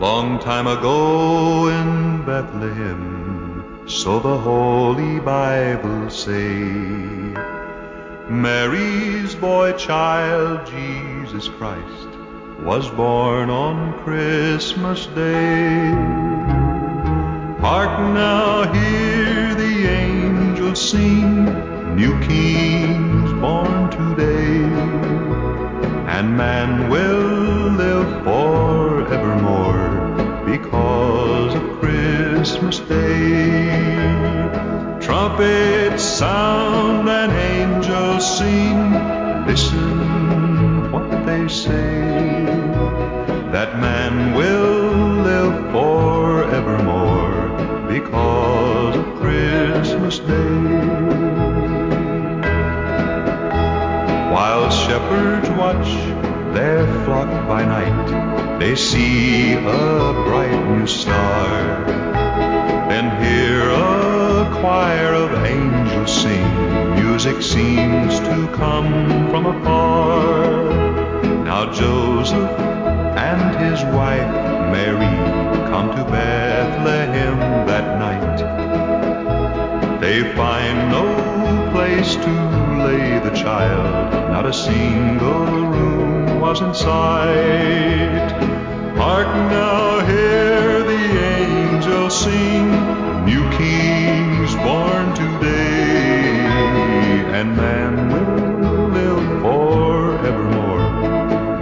Long time ago in Bethlehem, so the Holy Bible say, Mary's boy child, Jesus Christ, was born on Christmas Day. Hark now, hear the angels sing, new kings born today, and man will live forevermore because of Christmas Day. Trumpets sound and angels sing, listen what they say, that man will live forevermore because of Christmas Day. While shepherds watch their flock by night, they see a star. Then hear a choir of angels sing, music seems to come from afar. Now Joseph and his wife Mary come to Bethlehem that night. They find no place to lay the child, not a single room was in sight. Hark now, hear sing, new kings born today, and man will live forevermore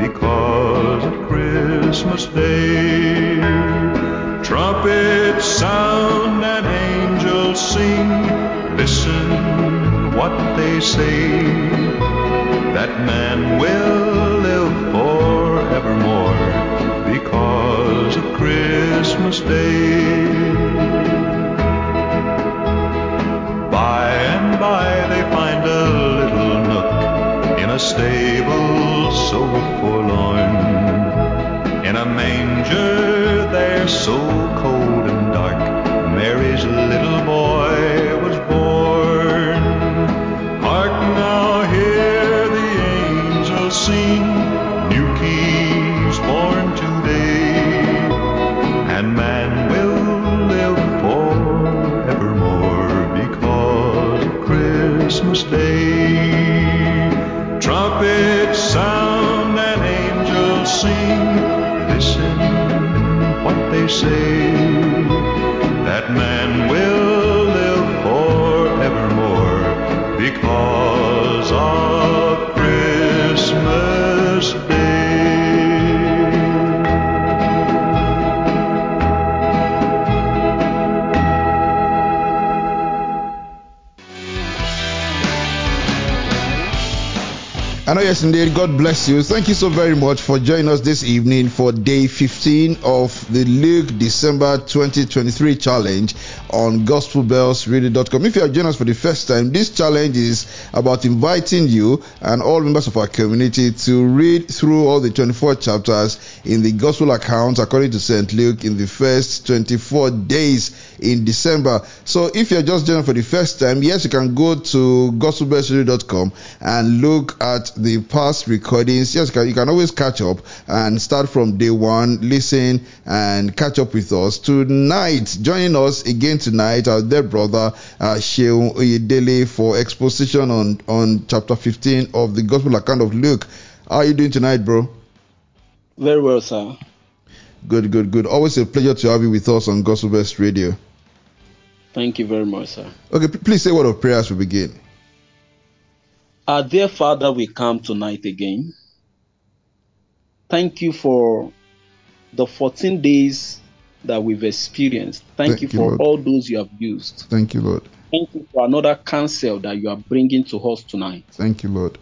because of Christmas Day. Trumpets sound and angels sing, listen what they say, that man will yes, indeed. God bless you. Thank you so very much for joining us this evening for day 15 of the Luke December 2023 challenge on gospelbellsradio.com. If you are joining us for the first time, this challenge is about inviting you and all members of our community to read through all the 24 chapters in the gospel account according to St. Luke in the first 24 days in December. So if you're just joining for the first time, yes, you can go to gospelbellsradio.com and look at the past recordings. Yes, you can, you can always catch up and start from day one, listen and catch up with us. Tonight, joining us again tonight, our dear brother uh, Oyedele for exposition on, on chapter 15 of the Gospel account of Luke. How are you doing tonight, bro? Very well, sir. Good, good, good. Always a pleasure to have you with us on Gospel Bells Radio. Thank you very much, sir. Okay, please say a word of prayer as we begin. Our dear Father, we come tonight again. Thank you for the 14 days that we've experienced. Thank, Thank you you, for Lord. all those you have used. Thank you, Lord. Thank you for another counsel that you are bringing to us tonight. Thank you, Lord.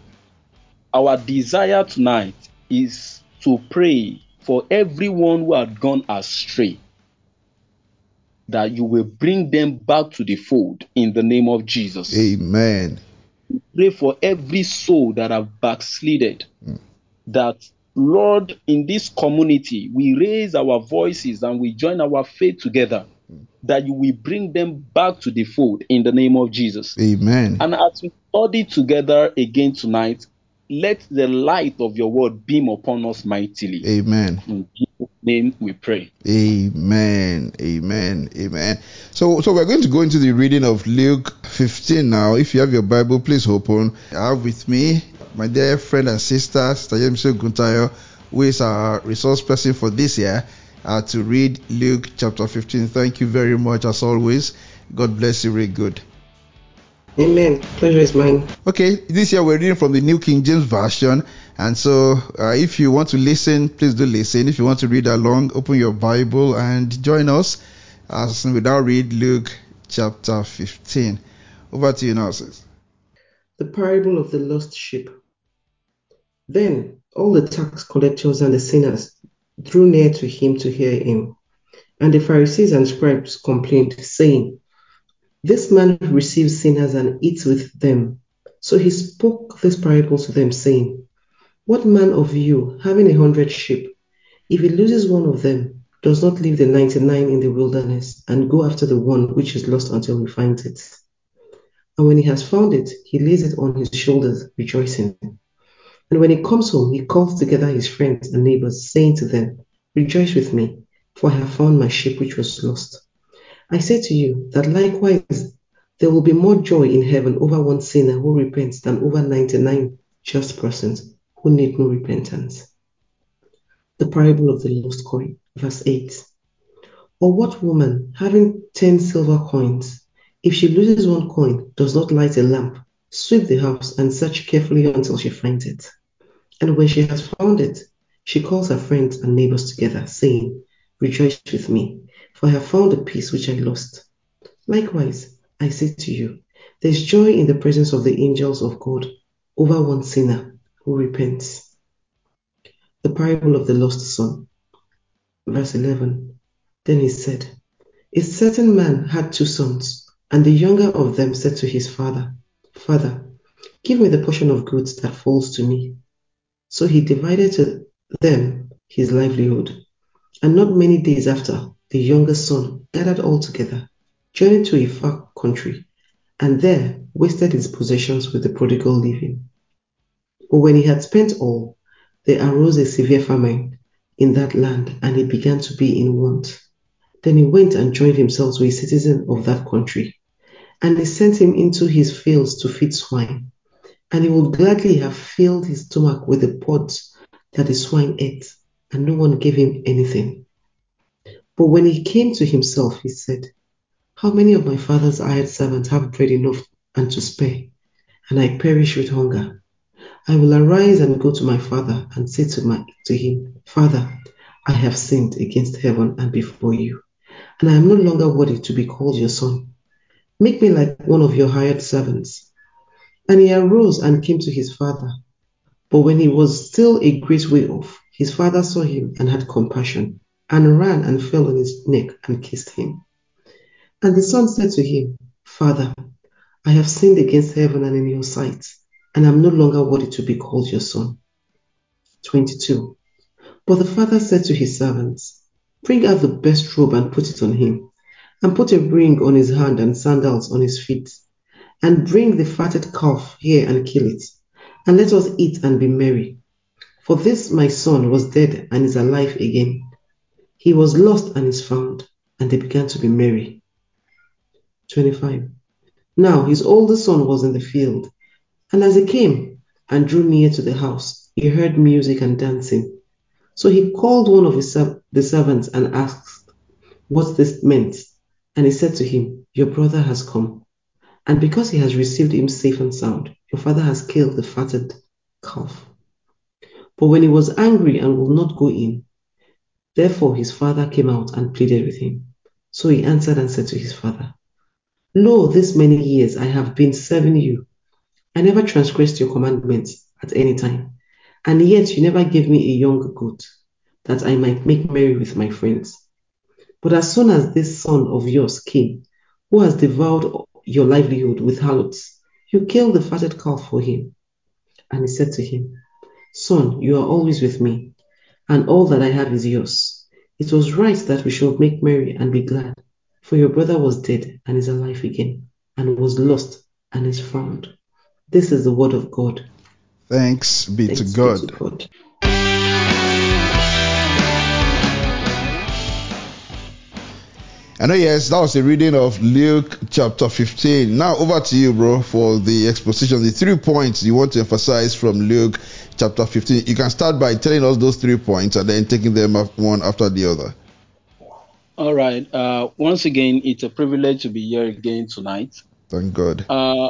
Our desire tonight is to pray for everyone who had gone astray, that you will bring them back to the fold in the name of Jesus. Amen. pray for every soul that have backslided mm. that lord in this community we raise our voices and we join our faith together that you will bring them back to the fold in the name of jesus Amen. and as we study together again tonight let the light of your word beam upon us mightily. Amen. In Jesus' name we pray. Amen. Amen. Amen. So so we're going to go into the reading of Luke 15 now. If you have your Bible, please open. I have with me my dear friend and sister, Sister Yemisi Guntayo, who is our resource person for this year, uh, to read Luke chapter 15. Thank you very much as always. God bless you very good. Amen. Pleasure is mine. Okay, this year we're reading from the New King James Version, and so uh, if you want to listen, please do listen. If you want to read along, open your Bible and join us as we now read Luke chapter 15. Over to you now, sis. The parable of the lost sheep. Then all the tax collectors and the sinners drew near to him to hear him. And the Pharisees and scribes complained, saying, This man receives sinners and eats with them. So he spoke this parable to them, saying, What man of you, having a hundred sheep, if he loses one of them, does not leave the ninety nine in the wilderness and go after the one which is lost until he finds it? And when he has found it, he lays it on his shoulders, rejoicing. And when he comes home, he calls together his friends and neighbors, saying to them, Rejoice with me, for I have found my sheep which was lost. I say to you that likewise there will be more joy in heaven over one sinner who repents than over 99 just persons who need no repentance. The parable of the lost coin, verse 8. Or what woman, having 10 silver coins, if she loses one coin, does not light a lamp, sweep the house, and search carefully until she finds it? And when she has found it, she calls her friends and neighbors together, saying, Rejoice with me, for I have found the piece which I lost. Likewise, I say to you, there is joy in the presence of the angels of God over one sinner who repents. The parable of the lost son. Verse 11. Then he said, A certain man had two sons, and the younger of them said to his father, Father, give me the portion of goods that falls to me. So he divided to them his livelihood. And not many days after, the youngest son gathered all together, journeyed to a far country, and there wasted his possessions with the prodigal living. But when he had spent all, there arose a severe famine in that land, and he began to be in want. Then he went and joined himself to a citizen of that country, and they sent him into his fields to feed swine. And he would gladly have filled his stomach with the pods that the swine ate, and no one gave him anything. But when he came to himself, he said, How many of my father's hired servants have bread enough and to spare, and I perish with hunger? I will arise and go to my father and say to, my, to him, Father, I have sinned against heaven and before you, and I am no longer worthy to be called your son. Make me like one of your hired servants. And he arose and came to his father. But when he was still a great way off, his father saw him and had compassion, and ran and fell on his neck and kissed him. And the son said to him, Father, I have sinned against heaven and in your sight, and I am no longer worthy to be called your son. 22. But the father said to his servants, Bring out the best robe and put it on him, and put a ring on his hand and sandals on his feet, and bring the fatted calf here and kill it, and let us eat and be merry. For this my son was dead and is alive again. He was lost and is found, and they began to be merry. 25. Now his older son was in the field, and as he came and drew near to the house, he heard music and dancing. So he called one of his, the servants and asked what this meant. And he said to him, Your brother has come, and because he has received him safe and sound, your father has killed the fatted calf. But when he was angry and would not go in, therefore his father came out and pleaded with him. So he answered and said to his father, Lo, this many years I have been serving you. I never transgressed your commandments at any time, and yet you never gave me a young goat, that I might make merry with my friends. But as soon as this son of yours came, who has devoured your livelihood with harlots, you killed the fatted calf for him. And he said to him, Son, you are always with me, and all that I have is yours. It was right that we should make merry and be glad, for your brother was dead and is alive again, and was lost and is found. This is the word of God. Thanks be Thanks to be to God. And oh yes, that was a reading of Luke chapter 15. Now over to you, bro, for the exposition, the three points you want to emphasize from Luke chapter 15. You can start by telling us those three points and then taking them up one after the other. All right. Uh, once again, it's a privilege to be here again tonight. Thank God. Uh,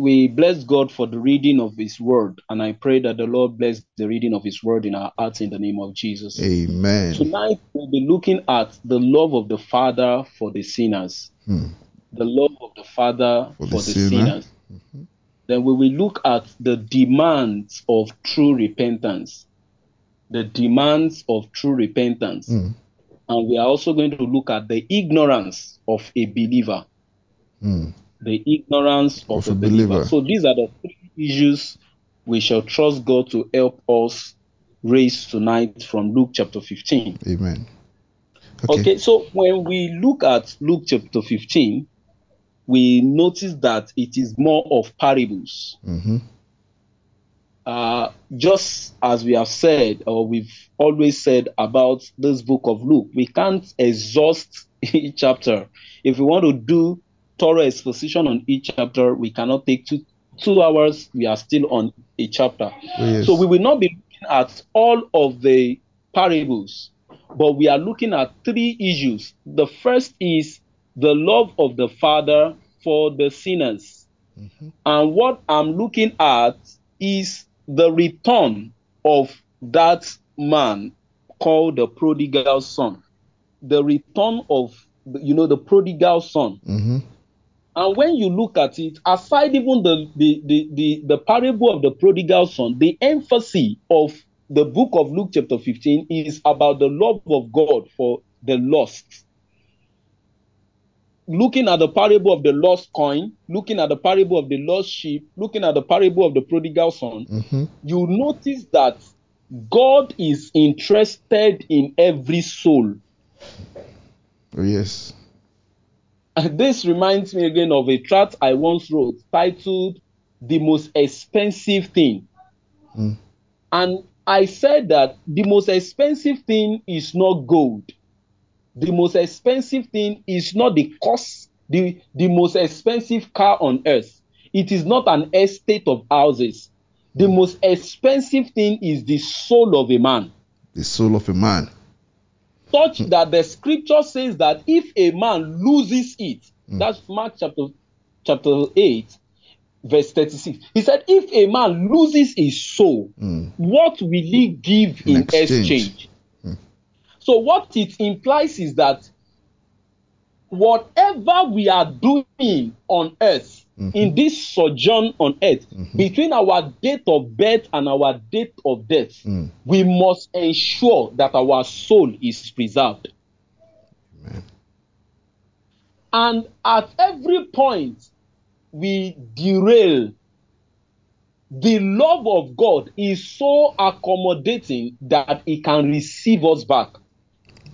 we bless God for the reading of His Word, and I pray that the Lord bless the reading of His Word in our hearts in the name of Jesus. Amen. Tonight, we'll be looking at the love of the Father for the sinners. Hmm. The love of the Father For for, the the, sinner. sinners. Then we will look at the demands of true repentance. The demands of true repentance. Hmm. And we are also going to look at the ignorance of a believer. Hmm. The ignorance of, Of a believer. believer. So these are the three issues we shall trust God to help us raise tonight from Luke chapter 15. Amen. Okay. Okay. so when we look at Luke chapter 15, we notice that it is more of parables. Mm-hmm. Uh, just as we have said, or we've always said about this book of Luke, we can't exhaust each chapter. If we want to do thorough exposition on each chapter, we cannot take two two hours. We are still on a chapter. Yes. So we will not be looking at all of the parables, but we are looking at three issues. The first is the love of the Father for the sinners. And what I'm looking at is the return of that man called the prodigal son. The return of, you know, the prodigal son. Mm-hmm. And when you look at it, aside even the, the, the, the, the parable of the prodigal son, the emphasis of the book of Luke chapter 15 is about the love of God for the lost. Looking at the parable of the lost coin, looking at the parable of the lost sheep, looking at the parable of the prodigal son, Mm-hmm. you notice that God is interested in every soul. Oh, yes. This reminds me again of a tract I once wrote titled The Most Expensive Thing. Mm. And I said that the most expensive thing is not gold. The most expensive thing is not the cost, the, the most expensive car on earth. It is not an estate of houses. The most expensive thing is the soul of a man. The soul of a man. Such hmm. that the scripture says that if a man loses it, hmm. that's Mark chapter chapter 8, verse 36. He said, if a man loses his soul, Mm. what will he give In in, exchange. exchange? Hmm. So what it implies is that whatever we are doing on earth, in this sojourn on earth, between our date of birth and our date of death, Mm. we must ensure that our soul is preserved. Amen. And at every point, we derail. The love of God is so accommodating that it can receive us back.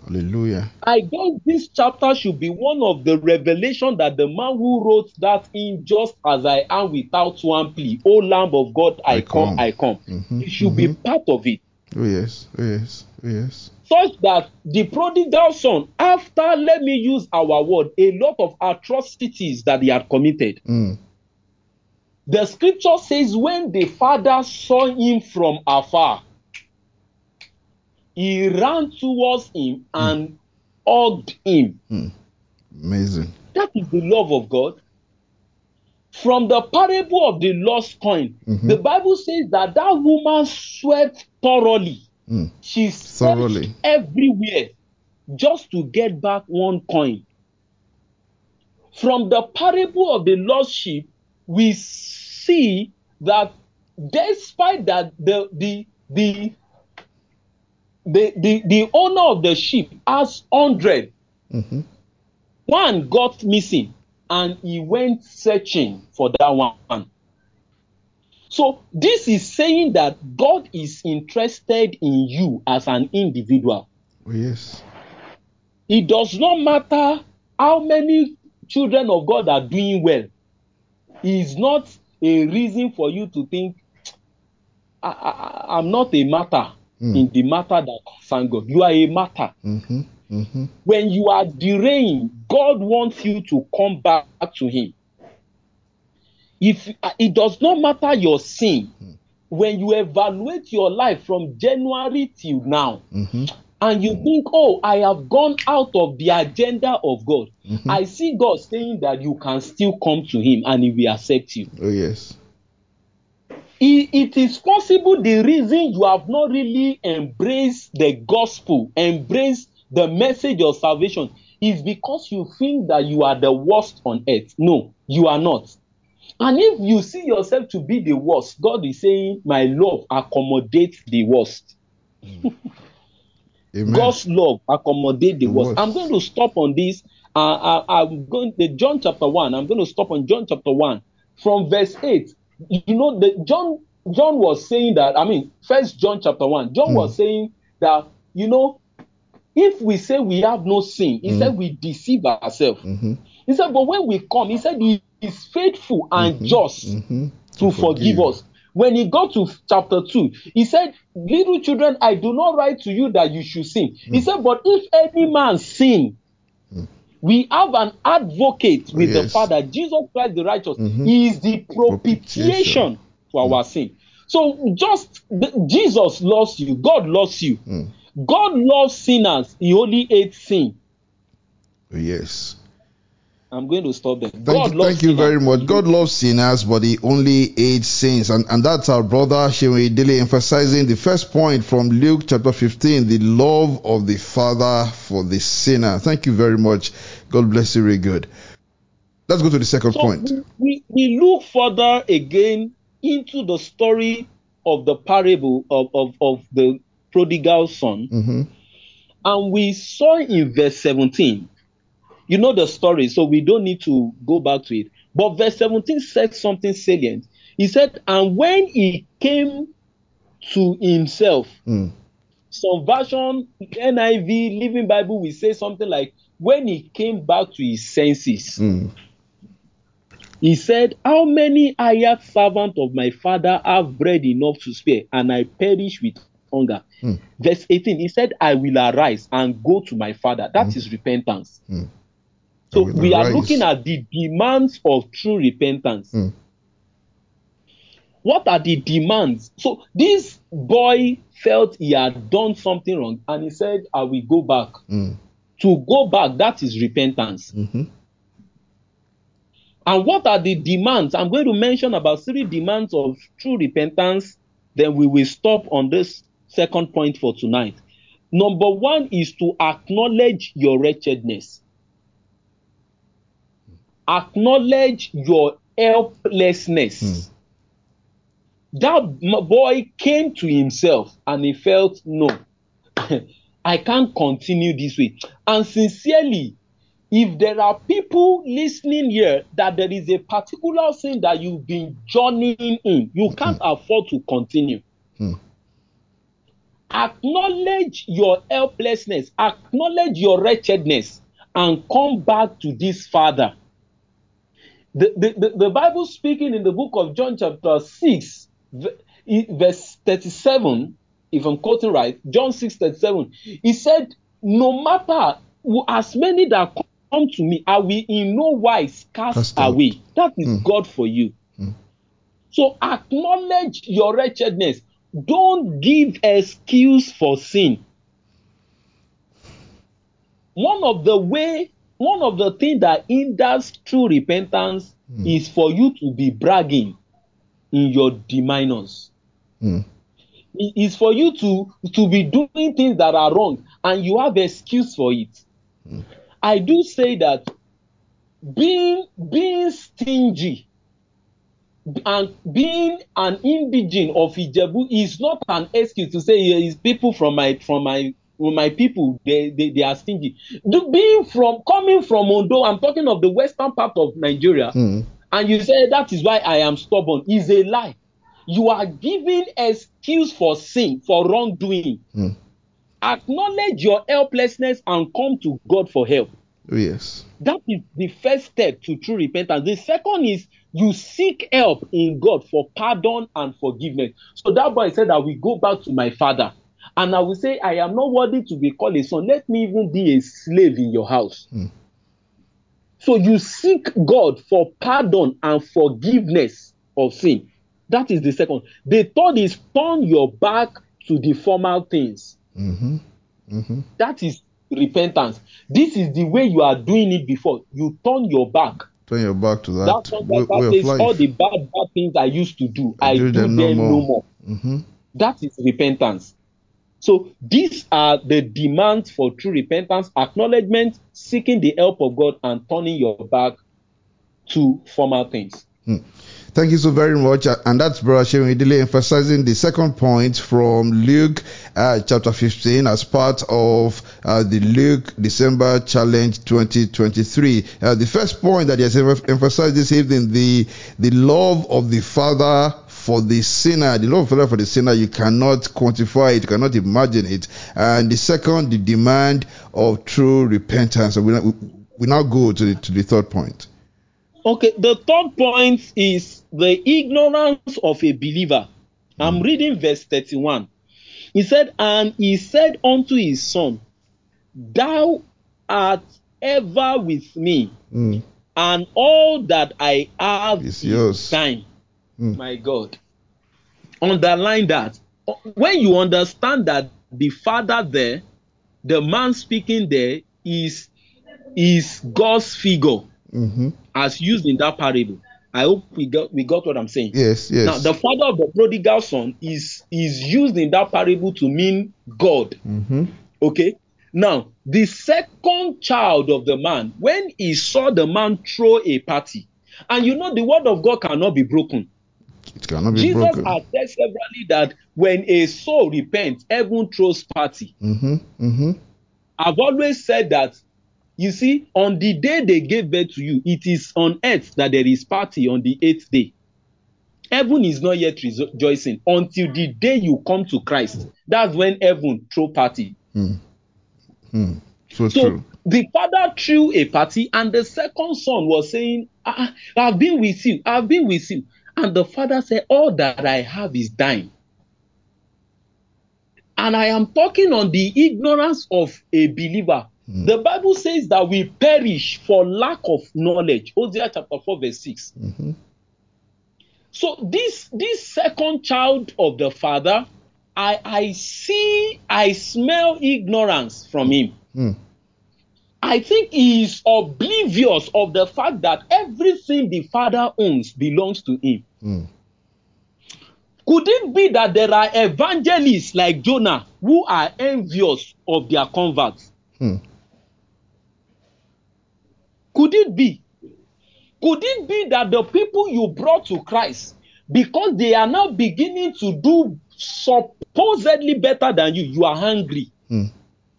Hallelujah. I guess this chapter should be one of the revelation that the man who wrote that in just as I am without one plea, O Lamb of God, I, I come, come. I come. Mhm, It should be part of it. Oh, yes. Oh, yes. Oh, yes. such that the prodigal son, after, let me use our word, a lot of atrocities that he had committed, Mm. the scripture says when the father saw him from afar, he ran towards him and hugged him. Amazing. That is the love of God. From the parable of the lost coin, Mhm. the Bible says that that woman swept thoroughly. Mm. She Thoroughly. searched everywhere just to get back one coin. From the parable of the lost sheep, we see that despite that the the the the, the, the owner of the sheep has 100 Mm-hmm. one got missing and he went searching for that one. So this is saying that god is interested in you as an individual. Oh, yes. it does not matter how many children of god are doing well. It is not a reason for you to think I, I, I'm not a matter Mm. in the matter that concern God. You are a matter. Mm-hmm. Mm-hmm. When you are deranged, God wants you to come back to Him. If uh, it does not matter your sin, when you evaluate your life from January till now, Mm-hmm. and you think, oh, I have gone out of the agenda of God, Mhm. I see God saying that you can still come to Him and He will accept you. Oh yes. It, it is possible the reason you have not really embraced the gospel, embraced the message of salvation, is because you think that you are the worst on earth. No, you are not. And if you see yourself to be the worst, God is saying, My love accommodates the worst. Amen. God's love accommodates the The worst. worst. I'm going to stop on this. Uh, I, I'm going to John chapter one. I'm going to stop on John chapter one from verse eight. You know, the John John was saying that. I mean, First John chapter one. John Mm. was saying that you know, if we say we have no sin, he Mm. said we deceive ourselves. Mm-hmm. He said, but when we come, he said he is faithful and Mhm. just Mm-hmm. to forgive us. When he got to chapter 2, he said, Little children, I do not write to you that you should sin. He said, But if any man sin. We have an advocate with the. Father, Jesus Christ the righteous. Mhm. He is the propitiation Propitiation. for our sin. So just the- Jesus loves you, God loves you. Mm. God loves sinners, He only hates sin. Yes. I'm going to stop there. Thank God you, thank you very much. God loves sinners, but He only hates sins, and and that's our brother Shewe Dele emphasizing the first point from Luke chapter 15, the love of the Father for the sinner. Thank you very much. God bless you. Very good. Let's go to the second So point. we, we, we look further again into the story of the parable of, of, of the prodigal son, Mm-hmm. and we saw in verse 17. You know the story, so we don't need to go back to it. But verse 17 said something salient. He said, And when he came to himself, Mm. some version, NIV, Living Bible, will say something like, When he came back to his senses. Mm. He said, How many hired servants of my father have bread enough to spare, and I perish with hunger? Hmm. Verse 18, he said, I will arise and go to my father. That is repentance. So we are looking at the demands of true repentance. Hmm. What are the demands? So this boy felt he had done something wrong, and he said, I will go back. Mm. To go back, that is repentance. Mm-hmm. And what are the demands? I'm going to mention about three demands of true repentance. Then we will stop on this second point for tonight. Number one is to acknowledge your wretchedness. Acknowledge your helplessness. That boy came to himself and he felt, no, I can't continue this way. And sincerely, if there are people listening here that there is a particular sin that you've been journeying in, you can't afford to continue. Hmm. Acknowledge your helplessness, acknowledge your wretchedness, and come back to this Father. The, the, the, the Bible speaking in the book of John, chapter 6, verse 37, if I'm quoting right, John 6 37, he said, No matter as many that come to me, I will in no wise cast, Cast out. away. That is Hmm. God for you. Hmm. So acknowledge your wretchedness. Don't give excuse for sin. One of the way, one of the things that hinders true repentance Hmm. is for you to be bragging in your deminors. Mm. It is for you to to be doing things that are wrong and you have excuse for it. Hmm. I do say that being being stingy and being an indigene of Ijebu is not an excuse to say "Yeah, it's people from my from my from my people they, they they are stingy. Do, being from coming from Ondo, I'm talking of the western part of Nigeria, Mm. and you say that is why I am stubborn is a lie. You are giving excuse for sin, for wrongdoing. Mm. Acknowledge your helplessness and come to God for help. Oh, yes. That is the first step to true repentance. The second is you seek help in God for pardon and forgiveness. So that boy said, I will go back to my father. And I will say, I am not worthy to be called a son. Let me even be a slave in your house. Hmm. So you seek God for pardon and forgiveness of sin. That is the second. The third is turn your back to the formal things. Mm-hmm. Mm-hmm. That is repentance. This is the way you are doing it before. You turn your back. Turn your back to that That's what way, that way of says all the bad, bad things I used to do, I I do them no no, more. more. Mm-hmm. That is repentance. So these are the demands for true repentance, acknowledgement, seeking the help of God, and turning your back to former things. Thank you so very much. And that's Brother Shemi emphasizing the second point from Luke uh, chapter 15 as part of uh, the Luke December Challenge 2023. Uh, the first point that he has emphasized this evening, the, the love of the Father for the sinner, the love of the Father for the sinner, you cannot quantify it, you cannot imagine it. And the second, the demand of true repentance. So we, now- we, now go to the, to the third point. Okay, the third point is the ignorance of a believer. I'm reading verse 31. He said, And he said unto his son, Thou art ever with me, Mm. and all that I have Is is yours. thine. Mm. My God. Underline that. When you understand that the father there, the man speaking there, is is God's figure Mm-hmm. as used in that parable. I hope we got we got what I'm saying. Yes, yes. Now, the father of the prodigal son is is used in that parable to mean God. mm-hmm. Okay. Now, the second child of the man, when he saw the man throw a party, and you know the word of God cannot be broken. It cannot be Jesus broken. has said severally that when a soul repents, heaven throws party. Mm-hmm. Mm-hmm. I've always said that. You see, on the day they gave birth to you, it is on earth that there is party on the eighth day. Heaven is not yet rejoicing until the day you come to Christ. That's when heaven throw party. Mm. Mm. So, So true. the father threw a party, and the second son was saying, ah, I've been with you, I've been with you. And the father said, All that I have is thine. And I am talking on the ignorance of a believer. Mm. The Bible says that we perish for lack of knowledge. Hosea chapter 4, verse 6. Mm-hmm. So this this second child of the father, I I see, I smell ignorance from him. Mm. I think he is oblivious of the fact that everything the father owns belongs to him. Mm. Could it be that there are evangelists like Jonah who are envious of their converts? Mm. Could it be? Could it be that the people you brought to Christ, because they are now beginning to do supposedly better than you, you are hungry Mm.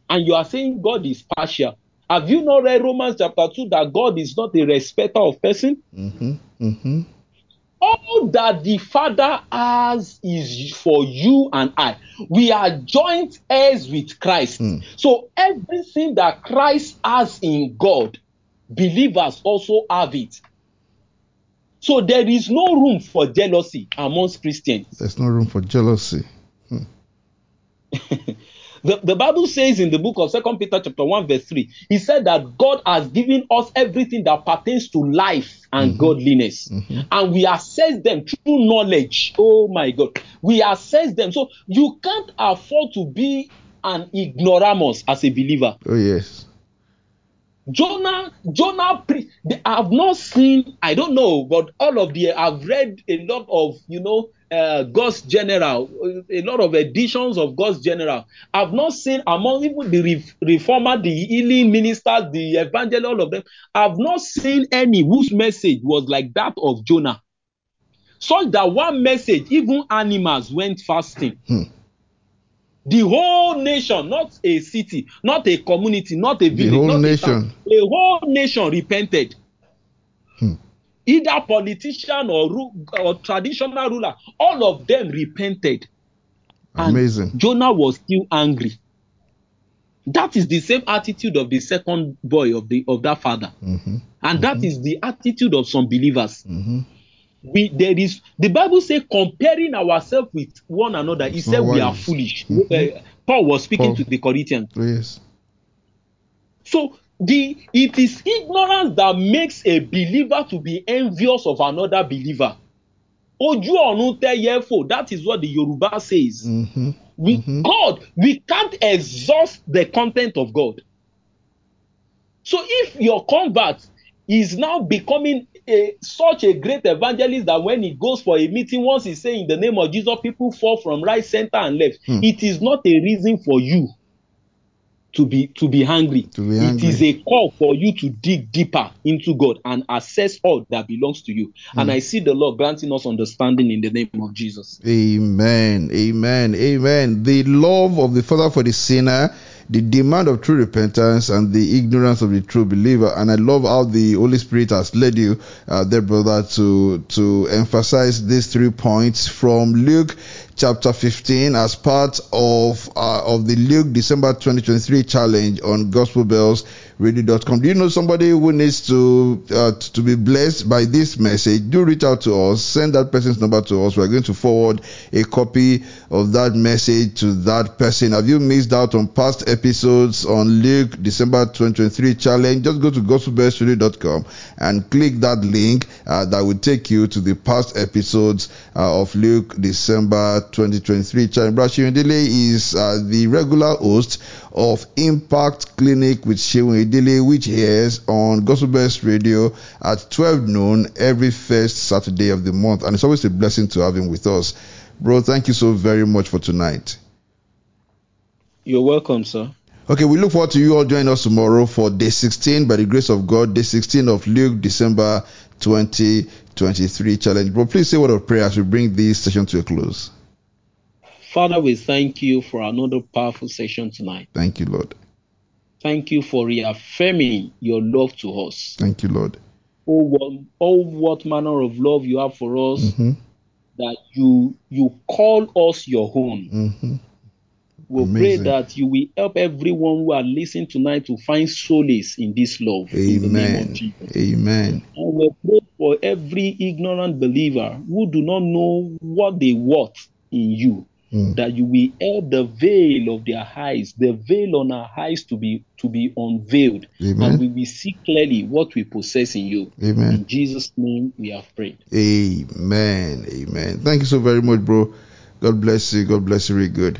and you are saying God is partial? Have you not read Romans chapter 2 that God is not a respecter of person? Mm-hmm. Mm-hmm. All that the Father has is for you and I. We are joint heirs with Christ. Mm. So everything that Christ has in God, believers also have it. So there is no room for jealousy amongst Christians. There's no room for jealousy. The, the Bible says in the book of Second Peter chapter 1, verse 3, he said that God has given us everything that pertains to life and Mhm. godliness. Mhm. And we assess them through knowledge. Oh my God. We assess them. So you can't afford to be an ignoramus as a believer. Oh yes. Jonah, Jonah, pre- they- I've not seen, I don't know, but all of the, I've read a lot of, you know, uh, God's General, a lot of editions of God's General. I've not seen among even the re- reformer, the healing ministers, the evangelist, all of them. I've not seen any whose message was like that of Jonah. Such that one message, even animals went fasting. Hmm. The whole nation, not a city, not a community, not a The village, whole not a nation. town, a whole nation repented. Hmm. Either politician or, or traditional ruler, all of them repented. And Amazing. Jonah was still angry. That is the same attitude of the second boy of the of that father, Mm-hmm. and that is the attitude of some believers. Mm-hmm. We there is the Bible say comparing ourselves with one another. He said we are foolish. Mhm. Uh, Paul was speaking Paul. to the Corinthians. Yes. So the it is ignorance that makes a believer to be envious of another believer. Ojú ọ̀run tẹ́yẹ fò, that is what the Yoruba says. Mm-hmm. We Mhm. God, we can't exhaust the content of God. So if your convert is now becoming a, such a great evangelist that when he goes for a meeting, once he say in the name of Jesus, people fall from right, center, and left. Hmm. It is not a reason for you to be to be hungry. To be It is a call for you to dig deeper into God and assess all that belongs to you. Hmm. And I see the Lord granting us understanding in the name of Jesus. Amen. Amen. Amen. The love of the Father for the sinner, the demand of true repentance, and the ignorance of the true believer. And I love how the Holy Spirit has led you, uh, there, brother, to to emphasize these three points from Luke chapter 15 as part of uh, of the Luke December 2023 challenge on gospelbellsradio.com. Do you know somebody who needs to uh, to be blessed by this message? Do reach out to us. Send that person's number to us. We're going to forward a copy of that message to that person. Have you missed out on past episodes on Luke December 2023 challenge? Just go to gospelbellsradio.com and click that link uh, that will take you to the past episodes uh, of Luke December 2023 challenge. Brashion Dele is uh, the regular host of Impact Clinic with Shewan Idile, which airs on Gospel Bells Radio at 12 noon every first Saturday of the month. And it's always a blessing to have him with us. Bro, thank you so very much for tonight. You're welcome, sir. Okay, we look forward to you all joining us tomorrow for day 16 by the grace of God, day 16 of Luke, December 2023 challenge. Bro, please say a word of prayer as we bring this session to a close. Father, we thank you for another powerful session tonight. Thank you, Lord. Thank you for reaffirming your love to us. Thank you, Lord. Oh, what, oh, what manner of love you have for us hmm that you you call us your own. hmm We pray that you will help everyone who are listening tonight to find solace in this love. In the name of Amen. Jesus. Amen. And we pray for every ignorant believer who do not know what they want in you, Mm. that you will help the veil of their eyes, the veil on our eyes to be to be unveiled, and we will see clearly what we possess in you. Amen. In Jesus' name we have prayed. Amen. Amen. Thank you so very much, bro. God bless you. God bless you. Very good.